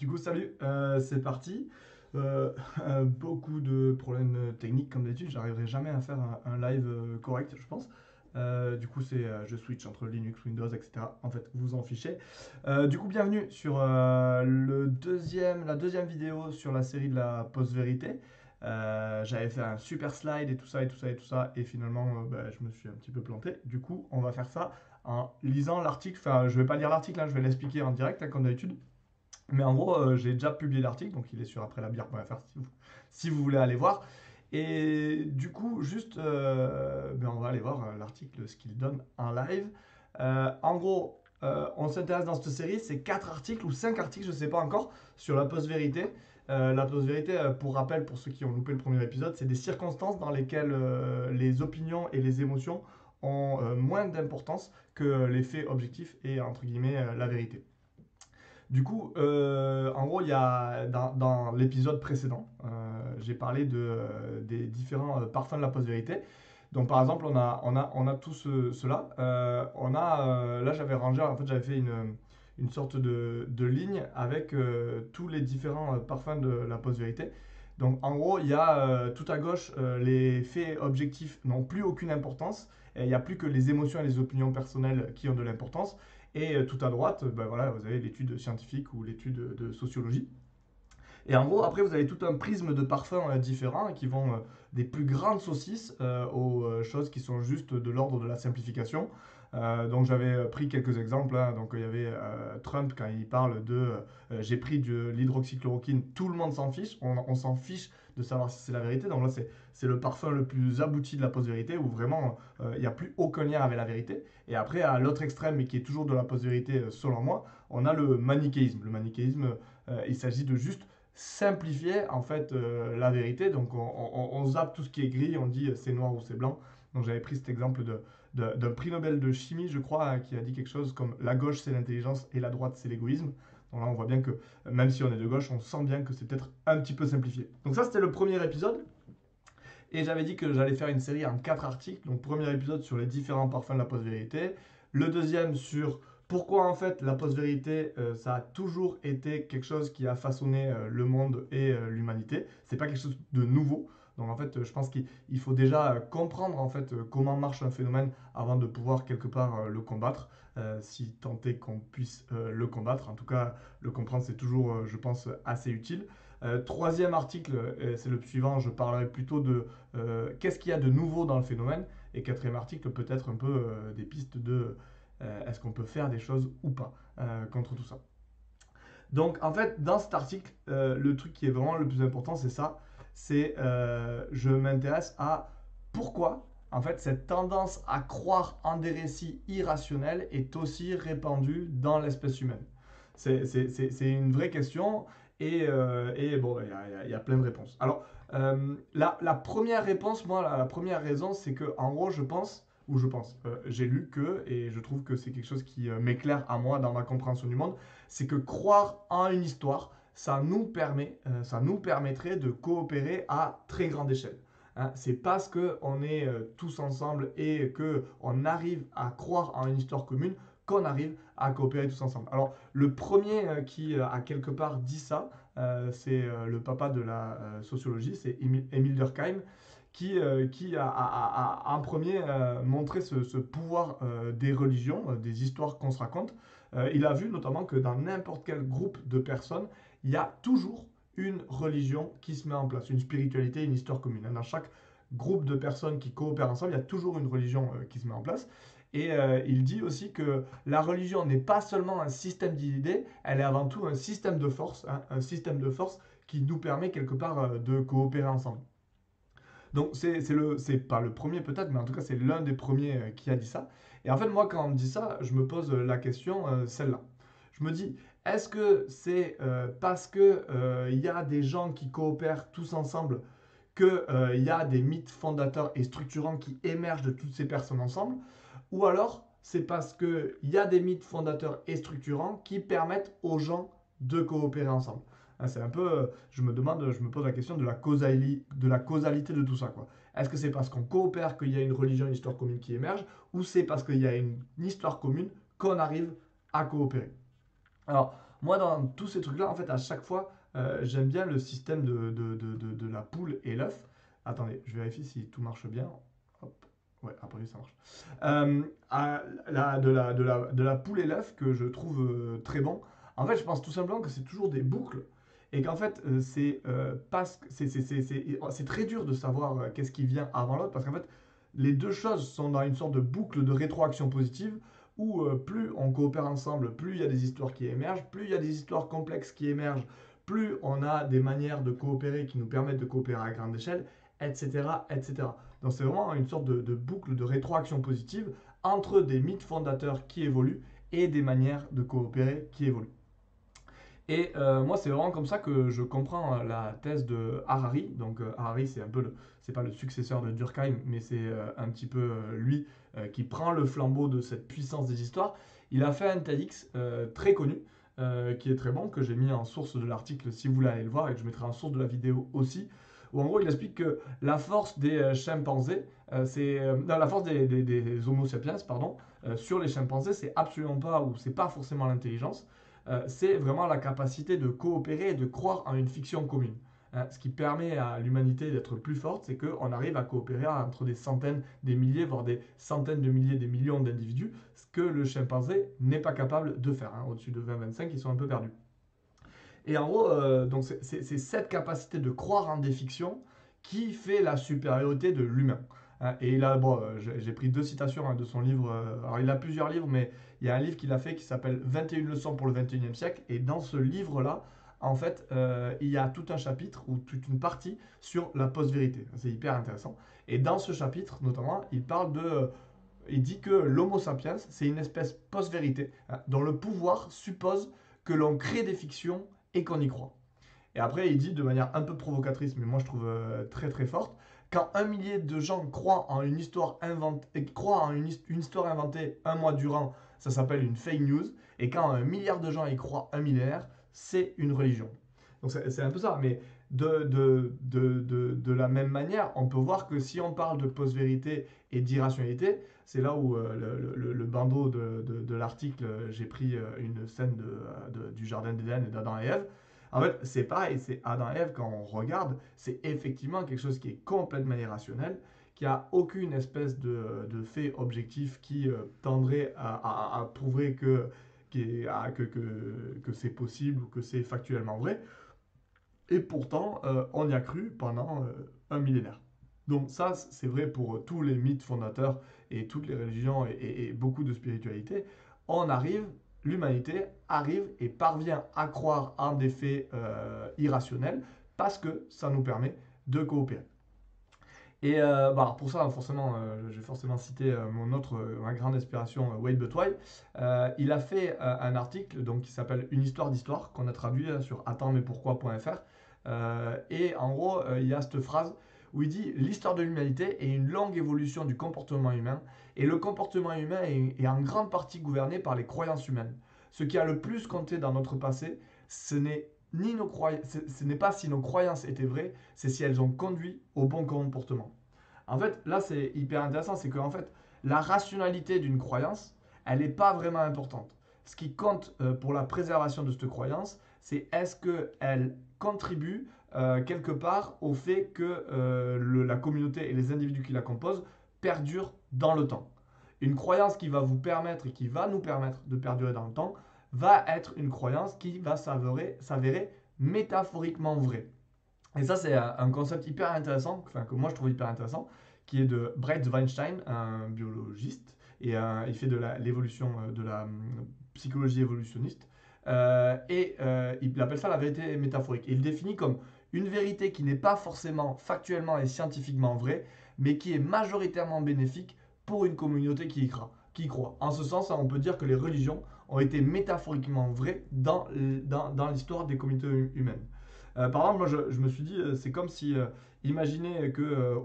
Du coup, salut, euh, c'est parti. Euh, beaucoup de problèmes techniques comme d'habitude, j'arriverai jamais à faire un, live euh, correct, je pense. Euh, du coup, euh, je switch entre Linux, Windows, etc. En fait, vous en fichez. Euh, du coup, bienvenue sur euh, la deuxième vidéo sur la série de la post-vérité. Euh, j'avais fait un super slide et tout ça et tout ça et tout ça, et finalement, euh, bah, je me suis un petit peu planté. Du coup, on va faire ça en lisant l'article. Enfin, je vais pas lire l'article, hein, je vais l'expliquer en direct, hein, comme d'habitude. Mais en gros, euh, j'ai déjà publié l'article, donc il est sur après-la-bière.fr si vous, si vous voulez aller voir. Et du coup, juste, euh, ben, on va aller voir euh, l'article, ce qu'il donne en live. En gros, on s'intéresse dans cette série, c'est 4 articles ou 5 articles, je ne sais pas encore, sur la post-vérité. La post-vérité, pour rappel, pour ceux qui ont loupé le premier épisode, c'est des circonstances dans lesquelles les opinions et les émotions ont moins d'importance que les faits objectifs et, entre guillemets, la vérité. Du coup, euh, en gros, il y a dans, l'épisode précédent, euh, j'ai parlé euh, des différents parfums de la post-vérité. Donc, par exemple, on a, on a, on a tout ce, cela. On a, là, j'avais rangé, en fait, j'avais fait une, une sorte de, ligne avec tous les différents parfums de la post-vérité. Donc, en gros, il y a tout à gauche, les faits objectifs n'ont plus aucune importance. Il n'y a plus que les émotions et les opinions personnelles qui ont de l'importance. Et euh, tout à droite, ben voilà, vous avez l'étude scientifique ou l'étude de sociologie. Et en gros, après, vous avez tout un prisme de parfums euh, différents qui vont des plus grandes saucisses aux choses qui sont juste de l'ordre de la simplification. Euh, donc j'avais pris quelques exemples. hein. Donc il y avait euh, Trump quand il parle de euh, j'ai pris de l'hydroxychloroquine, tout le monde s'en fiche. On, s'en fiche de savoir si c'est la vérité. Donc là, c'est le parfum le plus abouti de la post-vérité où vraiment il n'y a plus aucun lien avec la vérité. Et après, à l'autre extrême, mais qui est toujours de la post-vérité selon moi, on a le manichéisme. Le manichéisme, il s'agit de juste simplifier en fait la vérité. Donc on, on- on zappe tout ce qui est gris, on dit c'est noir ou c'est blanc. Donc j'avais pris cet exemple de- d'un prix Nobel de chimie, je crois, hein, qui a dit quelque chose comme la gauche c'est l'intelligence et la droite c'est l'égoïsme. Donc là on voit bien que euh, même si on est de gauche, on sent bien que c'est peut-être un petit peu simplifié. Donc ça c'était le premier épisode. Et j'avais dit que j'allais faire une série en quatre articles. Donc premier épisode sur les différents parfums de la post-vérité. Le deuxième sur pourquoi en fait la post-vérité, euh, ça a toujours été quelque chose qui a façonné euh, le monde et euh, l'humanité. C'est pas quelque chose de nouveau. Donc en fait, euh, je pense qu'il il faut déjà euh, comprendre en fait euh, comment marche un phénomène avant de pouvoir quelque part le combattre, si tant est qu'on puisse le combattre. En tout cas, le comprendre c'est toujours, je pense, assez utile. Troisième article, c'est le suivant, je parlerai plutôt de qu'est-ce qu'il y a de nouveau dans le phénomène. Et quatrième article, peut-être un peu des pistes de est-ce qu'on peut faire des choses ou pas contre tout ça. Donc en fait, dans cet article, le truc qui est vraiment le plus important, c'est ça. C'est euh, je m'intéresse à pourquoi en fait cette tendance à croire en des récits irrationnels est aussi répandue dans l'espèce humaine. C'est une vraie question et, euh, et bon, il y, y a- plein de réponses. Alors, euh, la, la première réponse, moi, la, première raison, c'est que en gros, je pense, ou je pense, j'ai lu que, et je trouve que c'est quelque chose qui m'éclaire à moi dans ma compréhension du monde, c'est que croire en une histoire, ça nous permet, euh, ça nous permettrait de coopérer à très grande échelle. Hein, c'est parce que on est euh, tous ensemble et que on arrive à croire en une histoire commune qu'on arrive à coopérer tous ensemble. Alors le premier euh, qui a quelque part dit ça, c'est le papa de la sociologie, c'est Émile Durkheim, qui, a, a- en premier montré ce, pouvoir des religions, des histoires qu'on se raconte. Il a vu notamment que dans n'importe quel groupe de personnes, il y a toujours une religion qui se met en place, une spiritualité, une histoire commune. Dans chaque groupe de personnes qui coopèrent ensemble, il y a toujours une religion euh, qui se met en place. Et euh, il dit aussi que la religion n'est pas seulement un système d'idées, elle est avant tout un système de force, hein, un système de force qui nous permet quelque part euh, de coopérer ensemble. Donc c'est le pas le premier peut-être, mais en tout cas c'est l'un des premiers qui a dit ça. Et en fait moi quand on me dit ça, je me pose la question celle-là. Je me dis est-ce que c'est euh, parce que euh, il y a des gens qui coopèrent tous ensemble que euh, y a des mythes fondateurs et structurants qui émergent de toutes ces personnes ensemble, ou alors c'est parce que il y a des mythes fondateurs et structurants qui permettent aux gens de coopérer ensemble? Hein, C'est un peu, euh, je me demande, je me pose la question de la, causalité de tout ça. Est-ce que c'est parce qu'on coopère qu'il y a une religion, une histoire commune qui émerge, ou c'est parce qu'il y a une histoire commune qu'on arrive à coopérer? Alors, Moi, dans tous ces trucs-là, en fait, à chaque fois, euh, j'aime bien le système de, de, de, la poule et l'œuf. Attendez, je vérifie si tout marche bien. Hop. Ouais, après ça marche. Euh, de, la, de, la, de la poule et l'œuf que je trouve euh, très bon. En fait, je pense tout simplement que c'est toujours des boucles et qu'en fait, c'est très dur de savoir euh, qu'est-ce qui vient avant l'autre parce qu'en fait, les deux choses sont dans une sorte de boucle de rétroaction positive où euh, plus on coopère ensemble, plus il y a des histoires qui émergent, plus il y a des histoires complexes qui émergent, plus on a des manières de coopérer qui nous permettent de coopérer à grande échelle, etc. etc. Donc c'est vraiment une sorte de, de boucle de rétroaction positive entre des mythes fondateurs qui évoluent et des manières de coopérer qui évoluent. Et euh, moi, c'est vraiment comme ça que je comprends euh, la thèse de Harari. Donc, euh, Harari, c'est un peu c'est pas le successeur de Durkheim, mais c'est un petit peu lui qui prend le flambeau de cette puissance des histoires. Il a fait un TEDx très connu, qui est très bon, que j'ai mis en source de l'article si vous voulez aller le voir, et que je mettrai en source de la vidéo aussi. Où en gros, il explique que la force des chimpanzés, c'est la force des, des- Homo sapiens, pardon, sur les chimpanzés, c'est absolument pas ou c'est pas forcément l'intelligence euh, c'est vraiment la capacité de coopérer et de croire en une fiction commune. Hein, ce qui permet à l'humanité d'être plus forte, c'est qu'on arrive à coopérer entre des centaines, des milliers, voire des centaines de milliers, des millions d'individus, ce que le chimpanzé n'est pas capable de faire. hein. Au-dessus de 20-25, ils sont un peu perdus. Et en gros, euh, donc c'est cette capacité de croire en des fictions qui fait la supériorité de l'humain. Hein, et là, bon, euh, j'ai pris deux citations hein, de son livre. euh, alors, il a plusieurs livres, mais il y a un livre qu'il a fait qui s'appelle 21 leçons pour le 21e siècle. Et dans ce livre-là, en fait, euh, il y a tout un chapitre ou toute une partie sur la post-vérité. C'est hyper intéressant. Et dans ce chapitre, notamment, il parle de. il dit que l'Homo sapiens, c'est une espèce post-vérité, hein, dont le pouvoir suppose que l'on crée des fictions et qu'on y croit. Et après, il dit de manière un peu provocatrice, mais moi je trouve très très forte, quand un millier de gens croient en une histoire inventée, en une, his- une histoire inventée un mois durant, ça s'appelle une fake news. Et quand un milliard de gens y croient un millénaire, c'est une religion. Donc c'est un peu ça, mais de, de, de, de, la même manière, on peut voir que si on parle de post-vérité et d'irrationalité, c'est là où euh, le, le- bandeau de, l'article, euh, j'ai pris euh, une scène du Jardin d'Éden et d'Adam et Ève. En fait, c'est pareil, c'est Adam et Ève, quand on regarde, c'est effectivement quelque chose qui est complètement irrationnel, qui a aucune espèce de, de fait objectif qui euh, tendrait à, à- à prouver que, qui est- à- que, que, que c'est possible ou que c'est factuellement vrai. Et pourtant, euh, on y a cru pendant euh, un millénaire. Donc ça, c'est vrai pour tous les mythes fondateurs et toutes les religions et, et- et beaucoup de spiritualité. On arrive, l'humanité arrive et parvient à croire en des faits euh, irrationnels parce que ça nous permet de coopérer. Et euh, bah, pour ça, forcément, euh, je forcément citer euh, mon autre, ma grande inspiration, Wade Butway. Il a fait un article donc, qui s'appelle Une histoire d'histoire, qu'on a traduit euh, sur attendtmaisporquoi.fr. Euh, et en gros, il y a cette phrase où il dit L'histoire de l'humanité est une longue évolution du comportement humain, et le comportement humain est, en grande partie gouverné par les croyances humaines. Ce qui a le plus compté dans notre passé, ce n'est ni nos ce n'est pas si nos croyances étaient vraies, c'est si elles ont conduit au bon comportement. En fait, là, c'est hyper intéressant, c'est qu'en fait, la rationalité d'une croyance, elle n'est pas vraiment importante. Ce qui compte euh, pour la préservation de cette croyance, c'est est-ce qu'elle contribue euh, quelque part au fait que euh, la communauté et les individus qui la composent perdurent dans le temps. Une croyance qui va vous permettre et qui va nous permettre de perdurer dans le temps va être une croyance qui va s'avérer, métaphoriquement vraie. Et ça, c'est un concept hyper intéressant, enfin, que moi je trouve hyper intéressant, qui est de Brett Weinstein, un biologiste, et euh, il fait de l'évolution, de la hum, psychologie évolutionniste. Et il appelle ça la vérité métaphorique. Il définit comme une vérité qui n'est pas forcément factuellement et scientifiquement vraie, mais qui est majoritairement bénéfique pour une communauté qui y croit. En ce sens, on peut dire que les religions ont été métaphoriquement vraies dans, l'histoire des communautés hu- humaines. Euh, par exemple, moi, je, me suis dit, euh, c'est comme si, euh, imaginez que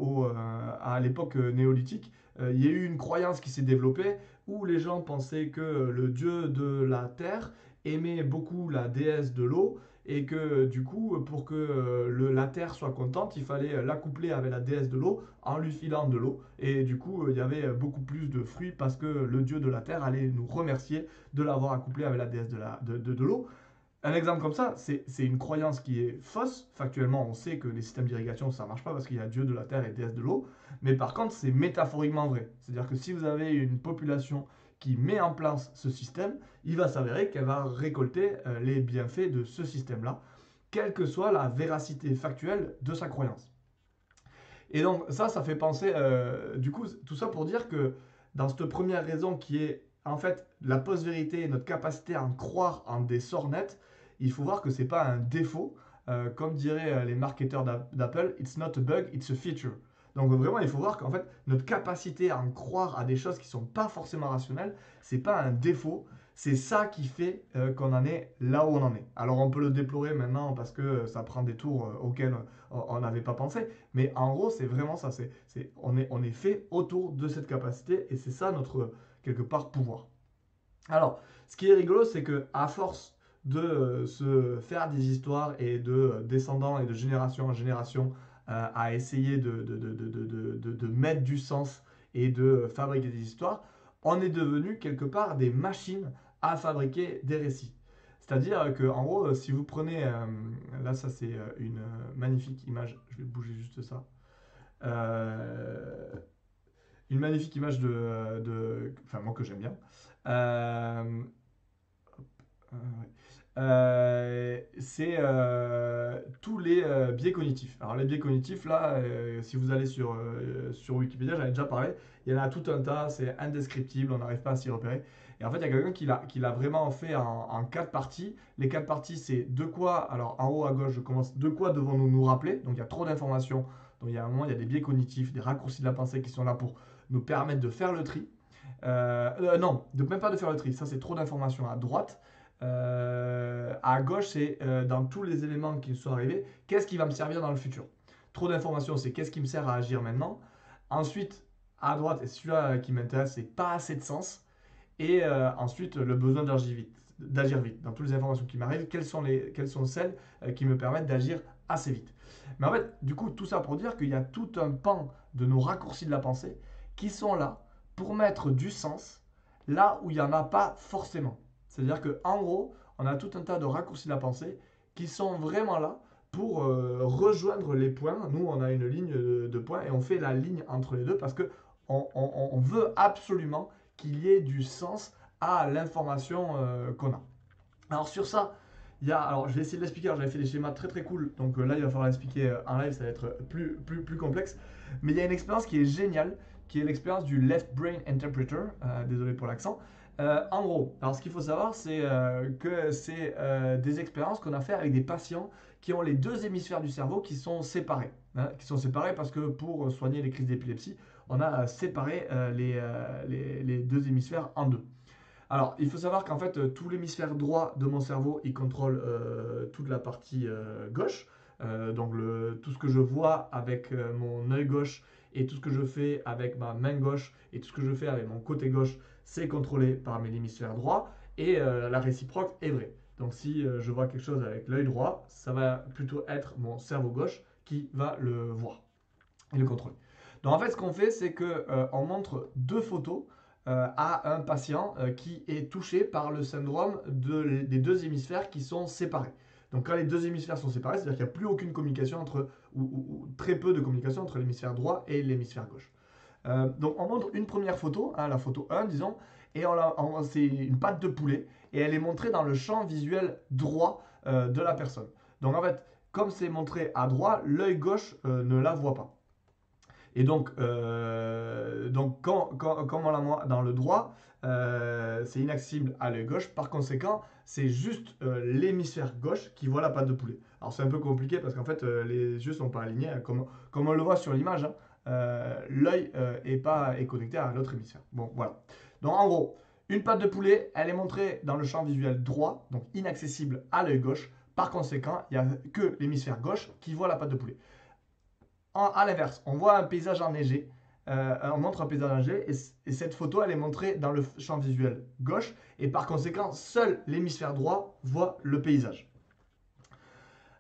à l'époque néolithique, il y a eu une croyance qui s'est développée où les gens pensaient que le dieu de la terre aimait beaucoup la déesse de l'eau et que euh, du coup, pour que euh, la terre soit contente, il fallait euh, l'accoupler avec la déesse de l'eau en lui filant de l'eau. Et du coup, il y avait beaucoup plus de fruits parce que le dieu de la terre allait nous remercier de l'avoir accouplé avec la déesse de l'eau. un exemple comme ça, c'est une croyance qui est fausse. Factuellement, on sait que les systèmes d'irrigation, ça ne marche pas parce qu'il y a Dieu de la terre et déesse de l'eau. Mais par contre, c'est métaphoriquement vrai. C'est-à-dire que si vous avez une population qui met en place ce système, il va s'avérer qu'elle va récolter euh, les bienfaits de ce système-là, quelle que soit la véracité factuelle de sa croyance. Et donc ça, ça fait penser, euh, du coup, tout ça pour dire que dans cette première raison qui est en fait la post-vérité et notre capacité à en croire en des sorts nets, il faut voir que ce n'est pas un défaut. Euh, comme diraient les marketeurs d'Apple, it's not a bug, it's a feature. Donc vraiment, il faut voir qu'en fait, notre capacité à en croire à des choses qui ne sont pas forcément rationnelles, c'est pas un défaut, c'est ça qui fait euh, qu'on en est là où on en est. Alors on peut le déplorer maintenant parce que ça prend des tours auxquels on n'avait pas pensé, mais en gros, c'est vraiment ça. C'est, on, est, on est fait autour de cette capacité et c'est ça notre, quelque part, pouvoir. Alors, ce qui est rigolo, c'est que à force de euh, se faire des histoires et de euh, descendants et de génération en génération euh, à essayer de, de, mettre du sens et de fabriquer des histoires, on est devenu quelque part des machines à fabriquer des récits. C'est-à-dire que, en gros, si vous prenez, là, ça c'est une magnifique image, je vais bouger juste ça, une magnifique image de, enfin moi que j'aime bien. Euh, c'est euh, tous les euh, biais cognitifs. Alors les biais cognitifs, là, si vous allez sur, sur Wikipédia, j'en ai déjà parlé, il y en a tout un tas, c'est indescriptible, on n'arrive pas à s'y repérer. Et en fait, il y a quelqu'un qui l'a, qui l'a vraiment fait en, en, quatre parties. Les quatre parties, c'est de quoi, alors en haut à gauche, je commence, de quoi devons-nous nous rappeler? Donc il y a trop d'informations, donc il y a un moment, il y a des biais cognitifs, des raccourcis de la pensée qui sont là pour nous permettre de faire le tri. non, de, même pas de faire le tri, ça c'est trop d'informations à droite. Euh, à gauche, c'est euh, dans tous les éléments qui sont arrivés, qu'est-ce qui va me servir dans le futur? Trop d'informations, c'est qu'est-ce qui me sert à agir maintenant? Ensuite, à droite, et celui-là qui m'intéresse, c'est pas assez de sens. Et euh, ensuite, le besoin d'agir vite, d'agir vite. Dans toutes les informations qui m'arrivent, quelles sont, les, quelles sont celles qui me permettent d'agir assez vite? Mais en fait, du coup, tout ça pour dire qu'il y a tout un pan de nos raccourcis de la pensée qui sont là pour mettre du sens là où il n'y en a pas forcément. C'est-à-dire qu'en gros, on a tout un tas de raccourcis de la pensée qui sont vraiment là pour euh, rejoindre les points. Nous, on a une ligne de, points et on fait la ligne entre les deux parce que on, veut absolument qu'il y ait du sens à l'information euh, qu'on a. Alors sur ça, il y je vais essayer de l'expliquer. J'avais fait des schémas très très cool, donc euh, là il va falloir l'expliquer en live, ça va être plus, plus, plus complexe. Mais il y a une expérience qui est géniale, qui est l'expérience du Left Brain Interpreter. désolé pour l'accent. Euh, en gros, alors ce qu'il faut savoir, c'est euh, que c'est euh, des expériences qu'on a fait avec des patients qui ont les deux hémisphères du cerveau qui sont séparés. Hein, qui sont séparés parce que pour soigner les crises d'épilepsie, on a séparé les, les, deux hémisphères en deux. Alors, il faut savoir qu'en fait, tout l'hémisphère droit de mon cerveau, il contrôle toute la partie gauche. donc, tout ce que je vois avec mon œil gauche et tout ce que je fais avec ma main gauche et tout ce que je fais avec mon côté gauche, c'est contrôlé par mes hémisphères droit et euh, la réciproque est vraie. Donc si euh, je vois quelque chose avec l'œil droit, ça va plutôt être mon cerveau gauche qui va le voir et le contrôler. Donc en fait, ce qu'on fait, c'est qu'on euh, montre deux photos à un patient qui est touché par le syndrome des deux hémisphères qui sont séparés. Donc quand les deux hémisphères sont séparés, c'est-à-dire qu'il n'y a plus aucune communication entre, ou très peu de communication entre l'hémisphère droit et l'hémisphère gauche. Euh, donc on montre une première photo, hein, la photo 1 disons, et c'est une patte de poulet, et elle est montrée dans le champ visuel droit euh, de la personne. Donc en fait, comme c'est montré à droite, l'œil gauche euh, ne la voit pas. Et donc, donc quand, on la dans le droit, c'est inaccessible à l'œil gauche. Par conséquent, c'est juste l'hémisphère gauche qui voit la patte de poulet. Alors c'est un peu compliqué parce qu'en fait, les yeux sont pas alignés, hein, comme, comme on le voit sur l'image. Hein. Euh, l'œil euh, est pas connecté à l'autre hémisphère. Bon, voilà. Donc en gros, une patte de poulet, elle est montrée dans le champ visuel droit, donc inaccessible à l'œil gauche. Par conséquent, il n'y a que l'hémisphère gauche qui voit la patte de poulet. En, à l'inverse, on voit un paysage enneigé, euh, on montre un paysage enneigé, et, cette photo, elle est montrée dans le champ visuel gauche, et par conséquent, seul l'hémisphère droit voit le paysage.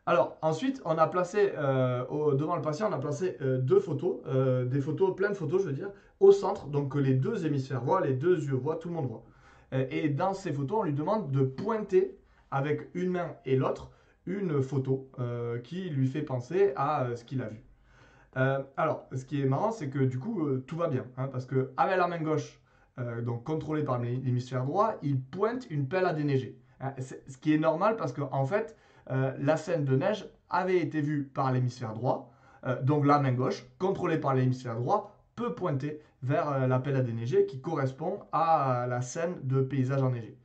Alors, ensuite, on a placé, euh, devant le patient, on a placé euh, deux photos, euh, des photos, plein photos, je veux dire, au centre, donc que les deux hémisphères voient, les deux yeux voient, tout le monde voit. et dans ces photos, on lui demande de pointer avec une main et l'autre une photo qui lui fait penser à ce qu'il a vu. Alors, ce qui est marrant, c'est que du coup, tout va bien, hein, parce que avec la main gauche, donc contrôlée par l'hémisphère droit, il pointe une pelle à déneiger. Hein, ce qui est normal parce qu'en en fait, la scène de neige avait été vue par l'hémisphère droit, donc la main gauche, contrôlée par l'hémisphère droit, peut pointer vers la pelle à déneiger qui correspond à la scène de paysage enneigé.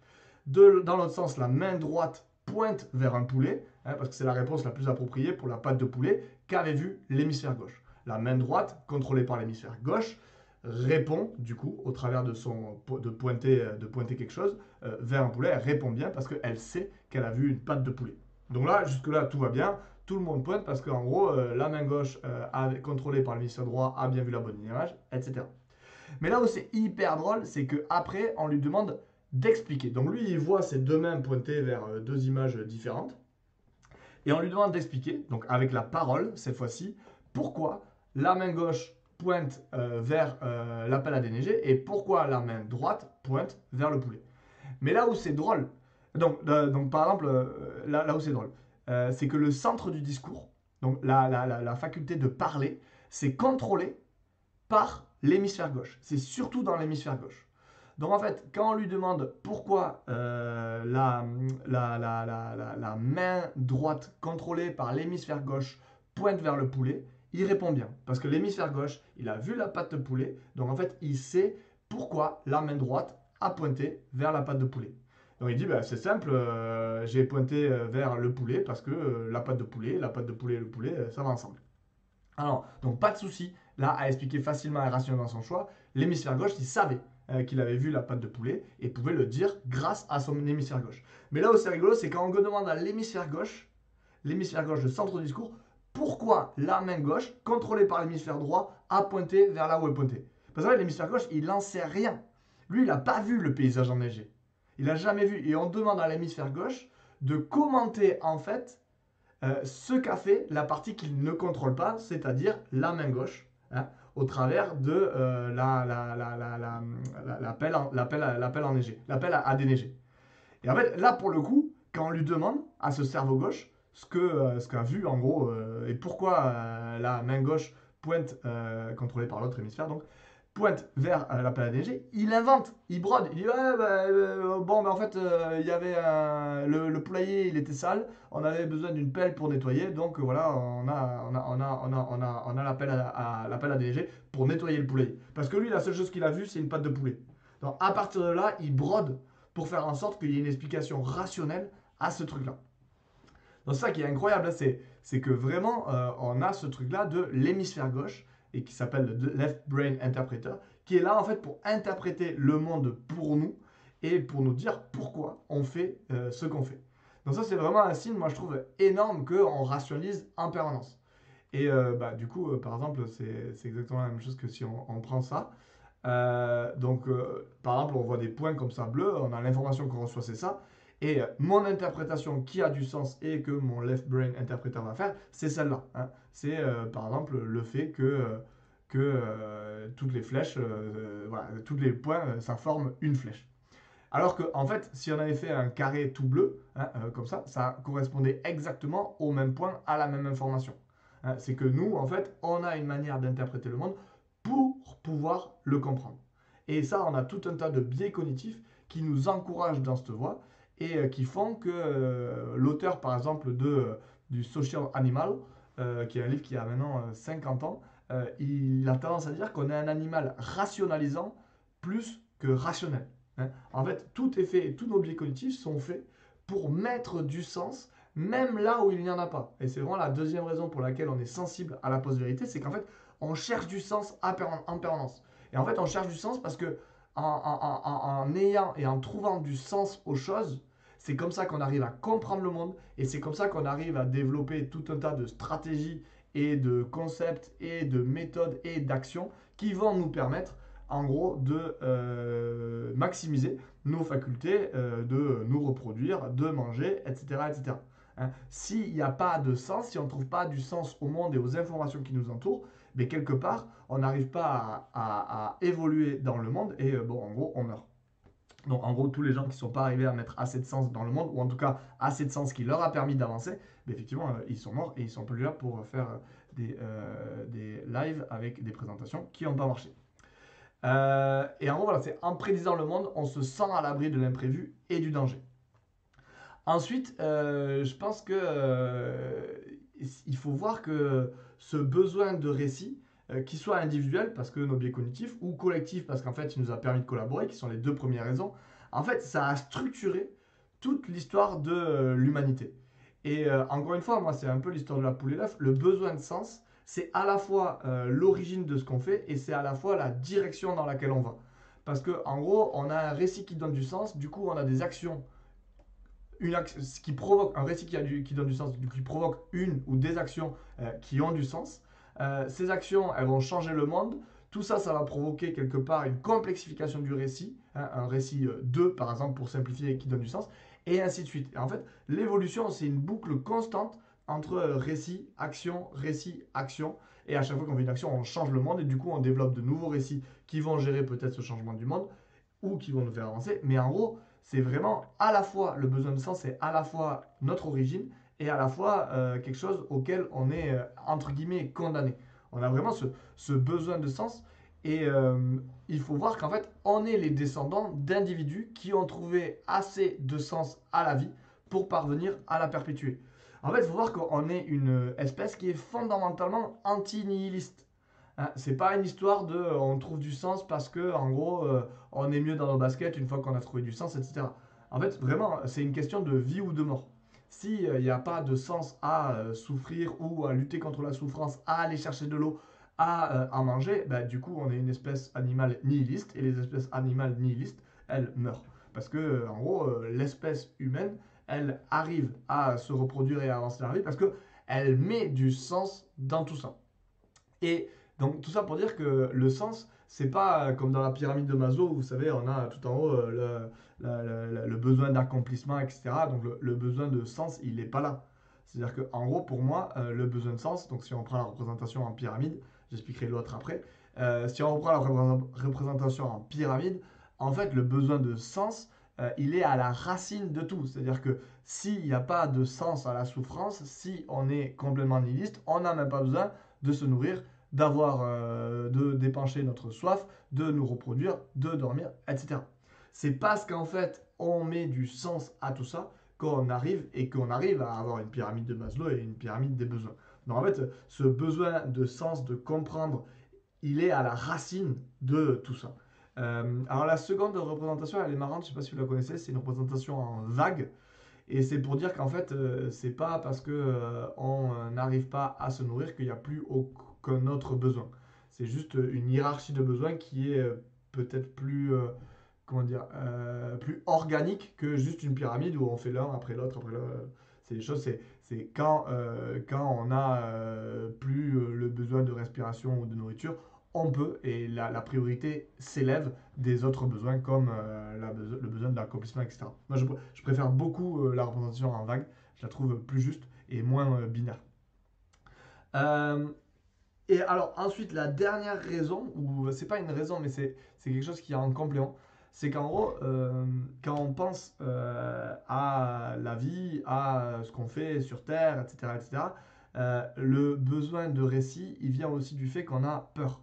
Dans l'autre sens, la main droite pointe vers un poulet, hein, parce que c'est la réponse la plus appropriée pour la pâte de poulet qu'avait vu l'hémisphère gauche. La main droite, contrôlée par l'hémisphère gauche, répond du coup au travers de son de pointer de pointer quelque chose euh, vers un poulet elle répond bien parce qu'elle sait qu'elle a vu une pâte de poulet donc là jusque là tout va bien tout le monde pointe parce qu'en gros euh, la main gauche euh, contrôlée par l'hémisphère droit a bien vu la bonne image etc mais là où c'est hyper drôle c'est que après on lui demande d'expliquer. Donc lui, il voit ses deux mains pointées vers euh, deux images différentes. Et on lui demande d'expliquer, donc avec la parole cette fois-ci, pourquoi la main gauche pointe euh, vers euh, l'appel à déneiger et pourquoi la main droite pointe vers le poulet. Mais là où c'est drôle, donc, donc par exemple, là, là où c'est drôle, c'est que le centre du discours, donc la, la, la faculté de parler, c'est contrôlé par l'hémisphère gauche. C'est surtout dans l'hémisphère gauche. Donc en fait, quand on lui demande pourquoi euh, la, la, main droite contrôlée par l'hémisphère gauche pointe vers le poulet, il répond bien. Parce que l'hémisphère gauche, il a vu la patte de poulet, donc en fait, il sait pourquoi la main droite a pointé vers la patte de poulet. Donc il dit, bah, c'est simple, euh, j'ai pointé euh, vers le poulet parce que la patte de poulet, la patte de poulet et le poulet, ça va ensemble. Alors, donc pas de souci, là, à expliquer facilement et rationnellement son choix, l'hémisphère gauche, il savait euh, qu'il avait vu la pâte de poulet et pouvait le dire grâce à son hémisphère gauche. Mais là où c'est rigolo, c'est quand on demande à l'hémisphère gauche, l'hémisphère gauche, de centre discours, pourquoi la main gauche, contrôlée par l'hémisphère droit, a pointé vers là où elle pointait? Parce que l'hémisphère gauche, il n'en sait rien. Lui, il n'a pas vu le paysage enneigé. Il n'a jamais vu. Et on demande à l'hémisphère gauche de commenter en fait euh, ce qu'a fait la partie qu'il ne contrôle pas, c'est-à-dire la main gauche. Hein au travers de euh, la, l'appel la, enneigé, l'appel à, déneiger. Et en fait, là, pour le coup, quand on lui demande à ce cerveau gauche ce que euh, ce qu'a vu, en gros, euh, et pourquoi la main gauche pointe, contrôlée par l'autre hémisphère, donc, pointe vers euh, la planète déneiger, il invente, il brode, il dit ouais, bah, euh, bon, en fait, euh, il y avait le, poulailler, il était sale, on avait besoin d'une pelle pour nettoyer, donc voilà, on a, on a, on a, on a, on a, on la pelle à, la pelle à pour nettoyer le poulailler. Parce que lui, la seule chose qu'il a vue, c'est une patte de poulet. Donc à partir de là, il brode pour faire en sorte qu'il y ait une explication rationnelle à ce truc-là. Donc ça qui est incroyable, hein, c'est, que vraiment, on a ce truc-là de l'hémisphère gauche et qui s'appelle le Left Brain Interpreter, qui est là en fait pour interpréter le monde pour nous et pour nous dire pourquoi on fait euh, ce qu'on fait. Donc ça c'est vraiment un signe, moi je trouve énorme qu'on rationalise en permanence. Et euh, bah, du coup, euh, par exemple, c'est exactement la même chose que si on, prend ça. donc, par exemple, on voit des points comme ça bleus, on a l'information qu'on reçoit, c'est ça. Et mon interprétation qui a du sens et que mon left brain interpréteur va faire, c'est celle-là. Hein. C'est euh, par exemple le fait que, euh, que euh, toutes les flèches, voilà, tous les points, ça forme une flèche. Alors qu'en en fait, si on avait fait un carré tout bleu, hein, comme ça, ça correspondait exactement au même point, à la même information. Hein. c'est que nous, en fait, on a une manière d'interpréter le monde pour pouvoir le comprendre. Et ça, on a tout un tas de biais cognitifs qui nous encouragent dans cette voie et euh, qui font que euh, l'auteur, par exemple, de, euh, du Social Animal, qui est un livre qui a maintenant 50 ans, il a tendance à dire qu'on est un animal rationalisant plus que rationnel. Hein. En fait, tout est fait, tous nos biais cognitifs sont faits pour mettre du sens même là où il n'y en a pas. Et c'est vraiment la deuxième raison pour laquelle on est sensible à la post-vérité, c'est qu'en fait, on cherche du sens en permanence. Et en fait, on cherche du sens parce que en, ayant et en trouvant du sens aux choses, c'est comme ça qu'on arrive à comprendre le monde et c'est comme ça qu'on arrive à développer tout un tas de stratégies et de concepts et de méthodes et d'actions qui vont nous permettre en gros de euh, maximiser nos facultés euh, de nous reproduire, de manger, etc. etc. Hein. S'il n'y a pas de sens, si on ne trouve pas du sens au monde et aux informations qui nous entourent, mais quelque part, on n'arrive pas à, évoluer dans le monde et euh, bon, en gros, on meurt. Donc en gros, tous les gens qui ne sont pas arrivés à mettre assez de sens dans le monde, ou en tout cas assez de sens qui leur a permis d'avancer, ben, effectivement, euh, ils sont morts et ils sont plus là pour faire des, euh, des lives avec des présentations qui n'ont pas marché. Euh, et en gros, voilà, c'est en prédisant le monde, on se sent à l'abri de l'imprévu et du danger. Ensuite, je pense que il faut voir que ce besoin de récit, euh, qui soit individuel parce que nos biais cognitifs ou collectif parce qu'en fait il nous a permis de collaborer, qui sont les deux premières raisons, en fait ça a structuré toute l'histoire de euh, l'humanité. Et euh, encore une fois, moi c'est un peu l'histoire de la poule et l'œuf, le besoin de sens, c'est à la fois l'origine de ce qu'on fait et c'est à la fois la direction dans laquelle on va. Parce que en gros, on a un récit qui donne du sens, du coup on a des actions une qui provoque un récit qui, a qui donne du sens, qui provoque une ou des actions qui ont du sens. Euh, ces actions, elles vont changer le monde. Tout ça, ça va provoquer quelque part une complexification du récit, hein, un récit 2 euh, par exemple pour simplifier qui donne du sens, et ainsi de suite. Et en fait, l'évolution, c'est une boucle constante entre euh, récit, action, récit, action. Et à chaque fois qu'on fait une action, on change le monde et du coup, on développe de nouveaux récits qui vont gérer peut-être ce changement du monde ou qui vont nous faire avancer. Mais en gros, c'est vraiment à la fois le besoin de sens, c'est à la fois notre origine et à la fois euh, quelque chose auquel on est, euh, entre guillemets, condamné. On a vraiment ce, besoin de sens. Et euh, il faut voir qu'en fait, on est les descendants d'individus qui ont trouvé assez de sens à la vie pour parvenir à la perpétuer. En fait, il faut voir qu'on est une espèce qui est fondamentalement anti-nihiliste. Hein, c'est pas une histoire de on trouve du sens parce que en gros on est mieux dans nos baskets une fois qu'on a trouvé du sens, etc. En fait, vraiment, c'est une question de vie ou de mort s'il n'y euh, a pas de sens à euh, souffrir ou à lutter contre la souffrance, à aller chercher de l'eau, à, euh, manger, bah, du coup, on est une espèce animale nihiliste et les espèces animales nihilistes, elles meurent. Parce que, en gros, l'espèce humaine, elle arrive à se reproduire et à avancer dans la vie parce qu'elle met du sens dans tout ça. Et donc, tout ça pour dire que le sens, c'est pas comme dans la pyramide de Maslow, vous savez, on a tout en haut le, le besoin d'accomplissement, etc. Donc le, besoin de sens, il n'est pas là. C'est-à-dire qu'en gros, pour moi, euh, le besoin de sens, donc si on prend la représentation en pyramide, j'expliquerai l'autre après, euh, si on reprend la représentation en pyramide, en fait, le besoin de sens, euh, il est à la racine de tout. C'est-à-dire que s'il n'y a pas de sens à la souffrance, si on est complètement nihiliste, on n'a même pas besoin de se nourrir, d'avoir, de dépencher notre soif, de nous reproduire, de dormir, etc. C'est parce qu'en fait, on met du sens à tout ça qu'on arrive et qu'on arrive à avoir une pyramide de Maslow et une pyramide des besoins. Donc en fait, ce besoin de sens, de comprendre, il est à la racine de tout ça. Euh, alors la seconde représentation, elle est marrante, je ne sais pas si vous la connaissez, c'est une représentation en vague. Et c'est pour dire qu'en fait, euh, c'est pas parce qu'on euh, n'arrive pas à se nourrir qu'il n'y a plus aucun autre besoin. C'est juste une hiérarchie de besoins qui est peut-être plus comment dire, euh, plus organique que juste une pyramide où on fait l'un après l'autre. C'est des choses, c'est quand, euh, quand on a euh, plus le besoin de respiration ou de nourriture, on peut, et la, priorité s'élève des autres besoins comme la, le besoin d'accomplissement, etc. Moi, je préfère beaucoup la représentation en vague, je la trouve plus juste et moins binaire. Et alors, ensuite, la dernière raison, ou c'est pas une raison, mais c'est quelque chose qui est en complément, c'est qu'en gros, euh, quand on pense euh, à la vie, à ce qu'on fait sur Terre, etc., etc., euh, le besoin de récit, il vient aussi du fait qu'on a peur.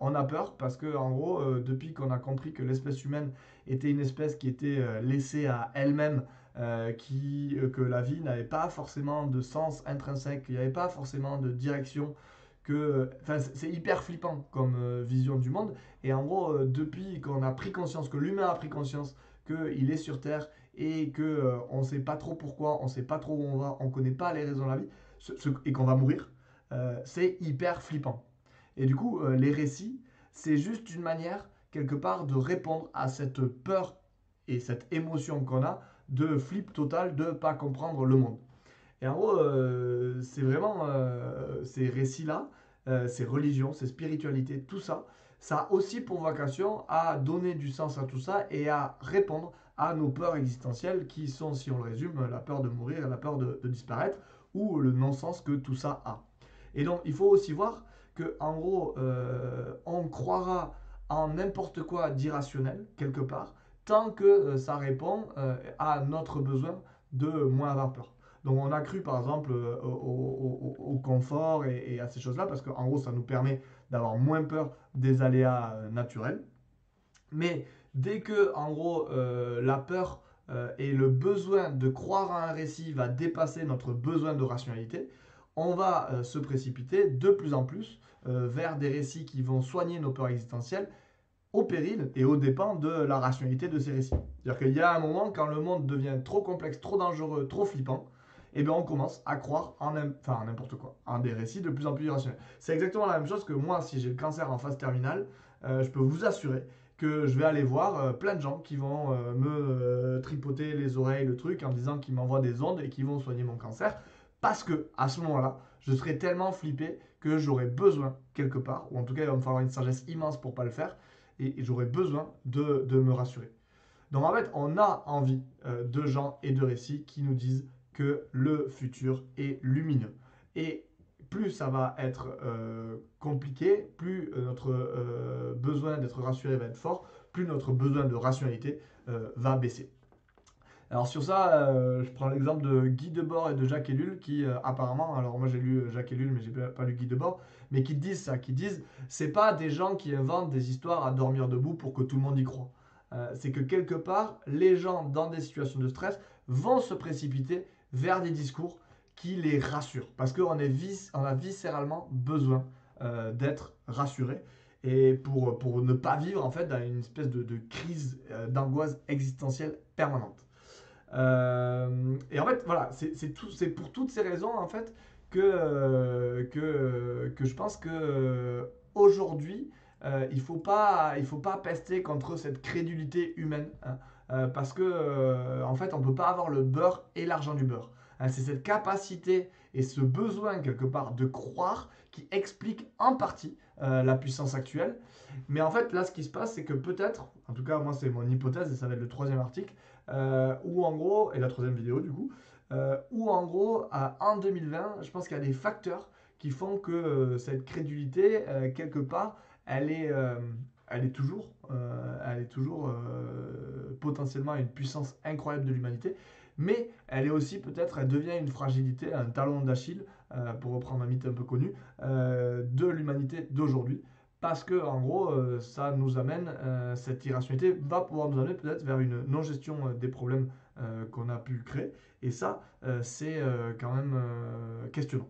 on a peur parce que, en gros, depuis qu'on a compris que l'espèce humaine était une espèce qui était laissée à elle-même, qui, que la vie n'avait pas forcément de sens intrinsèque, qu'il n'y avait pas forcément de direction, que c'est hyper flippant comme euh, vision du monde. Et en gros, euh, depuis qu'on a pris conscience, que l'humain a pris conscience qu'il est sur Terre et que euh, on ne sait pas trop pourquoi, on ne sait pas trop où on va, on ne connaît pas les raisons de la vie, et qu'on va mourir, c'est hyper flippant. Et du coup, les récits, c'est juste une manière, quelque part, de répondre à cette peur et cette émotion qu'on a de flip total de pas comprendre le monde. Et en gros, c'est vraiment ces récits-là, euh, ces religions, ces spiritualités, tout ça, ça a aussi pour vocation à donner du sens à tout ça et à répondre à nos peurs existentielles qui sont, si on le résume, la peur de mourir et la peur de, disparaître ou le non-sens que tout ça a. Et donc, il faut aussi voir que, en gros, on croira en n'importe quoi d'irrationnel, quelque part, tant que ça répond à notre besoin de moins avoir peur. Donc on a cru par exemple au, confort et, à ces choses-là parce qu'en gros ça nous permet d'avoir moins peur des aléas naturels. Mais dès que en gros la peur et le besoin de croire à un récit va dépasser notre besoin de rationalité, on va euh, se précipiter de plus en plus euh, vers des récits qui vont soigner nos peurs existentielles au péril et au dépens de la rationalité de ces récits. C'est-à-dire qu'il y a un moment, quand le monde devient trop complexe, trop dangereux, trop flippant, eh bien on commence à croire en, enfin, n'importe quoi, en des récits de plus en plus irrationnels. C'est exactement la même chose que moi, si j'ai le cancer en phase terminale, euh, je peux vous assurer que je vais aller voir plein de gens qui vont me tripoter les oreilles, le truc, en disant qu'ils m'envoient des ondes et qui vont soigner mon cancer. Parce que à ce moment-là, je serais tellement flippé que j'aurais besoin quelque part, ou en tout cas il va me falloir une sagesse immense pour pas le faire, et, j'aurais besoin de, me rassurer. Donc en fait, on a envie euh, de gens et de récits qui nous disent que le futur est lumineux. Et plus ça va être euh, compliqué, plus euh, notre besoin d'être rassuré va être fort, plus notre besoin de rationalité va baisser. Alors sur ça, euh, je prends l'exemple de Guy Debord et de Jacques Ellul qui euh, apparemment, alors moi j'ai lu euh, Jacques Ellul mais j'ai pas lu Guy Debord, mais qui disent ça, qui disent c'est pas des gens qui inventent des histoires à dormir debout pour que tout le monde y croit. c'est que quelque part, les gens dans des situations de stress vont se précipiter vers des discours qui les rassurent parce qu'on on a viscéralement besoin d'être rassuré et pour, ne pas vivre en fait dans une espèce de, crise d'angoisse existentielle permanente. Euh, et en fait, voilà, c'est pour toutes ces raisons, en fait, que, euh, que, que je pense que euh, aujourd'hui, il ne faut, pas, il faut pas pester contre cette crédulité humaine. Hein. Parce que, en fait, on ne peut pas avoir le beurre et l'argent du beurre. Hein. c'est cette capacité et ce besoin, quelque part, de croire qui explique en partie la puissance actuelle. Mais en fait, là, ce qui se passe, c'est que peut-être, en tout cas, moi, c'est mon hypothèse et ça va être le troisième article, euh, ou en gros, et la troisième vidéo du coup, euh, ou en gros, en 2020, je pense qu'il y a des facteurs qui font que euh, cette crédulité, quelque part, elle est, elle est toujours, elle est toujours potentiellement une puissance incroyable de l'humanité, mais elle est aussi peut-être, elle devient une fragilité, un talon d'Achille, pour reprendre un mythe un peu connu, de l'humanité d'aujourd'hui parce que en gros, euh, ça nous amène, euh, cette irrationalité va pouvoir nous amener peut-être vers une non-gestion euh, des problèmes qu'on a pu créer. Et ça, c'est quand même questionnant.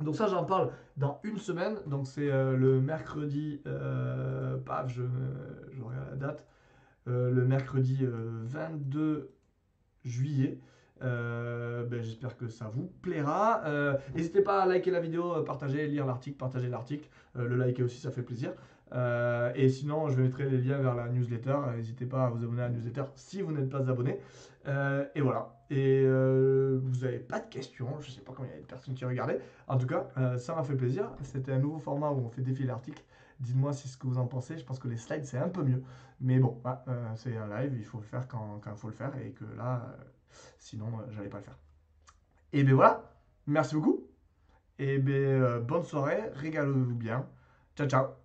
Donc ça, j'en parle dans une semaine. Donc c'est le mercredi, paf, je, date, le mercredi 22 juillet. Euh, ben, j'espère que ça vous plaira. Euh, n'hésitez pas à liker la vidéo, partager, lire l'article, partager l'article. Euh, le liker aussi, ça fait plaisir. et sinon, je mettrai les liens vers la newsletter. N'hésitez pas à vous abonner à la newsletter si vous n'êtes pas abonné. et voilà. Et vous n'avez pas de questions. Je sais pas combien il y a de personnes qui regardaient. En tout cas, ça m'a fait plaisir. C'était un nouveau format où on fait défiler l'article. Dites-moi si ce que vous en pensez. Je pense que les slides, c'est un peu mieux. Mais bon, c'est un live. Il faut le faire quand il faut le faire. Et que là Sinon, euh, j'allais pas le faire. Et bien voilà, merci beaucoup. Et bien, euh, bonne soirée, régalez-vous bien. Ciao, ciao.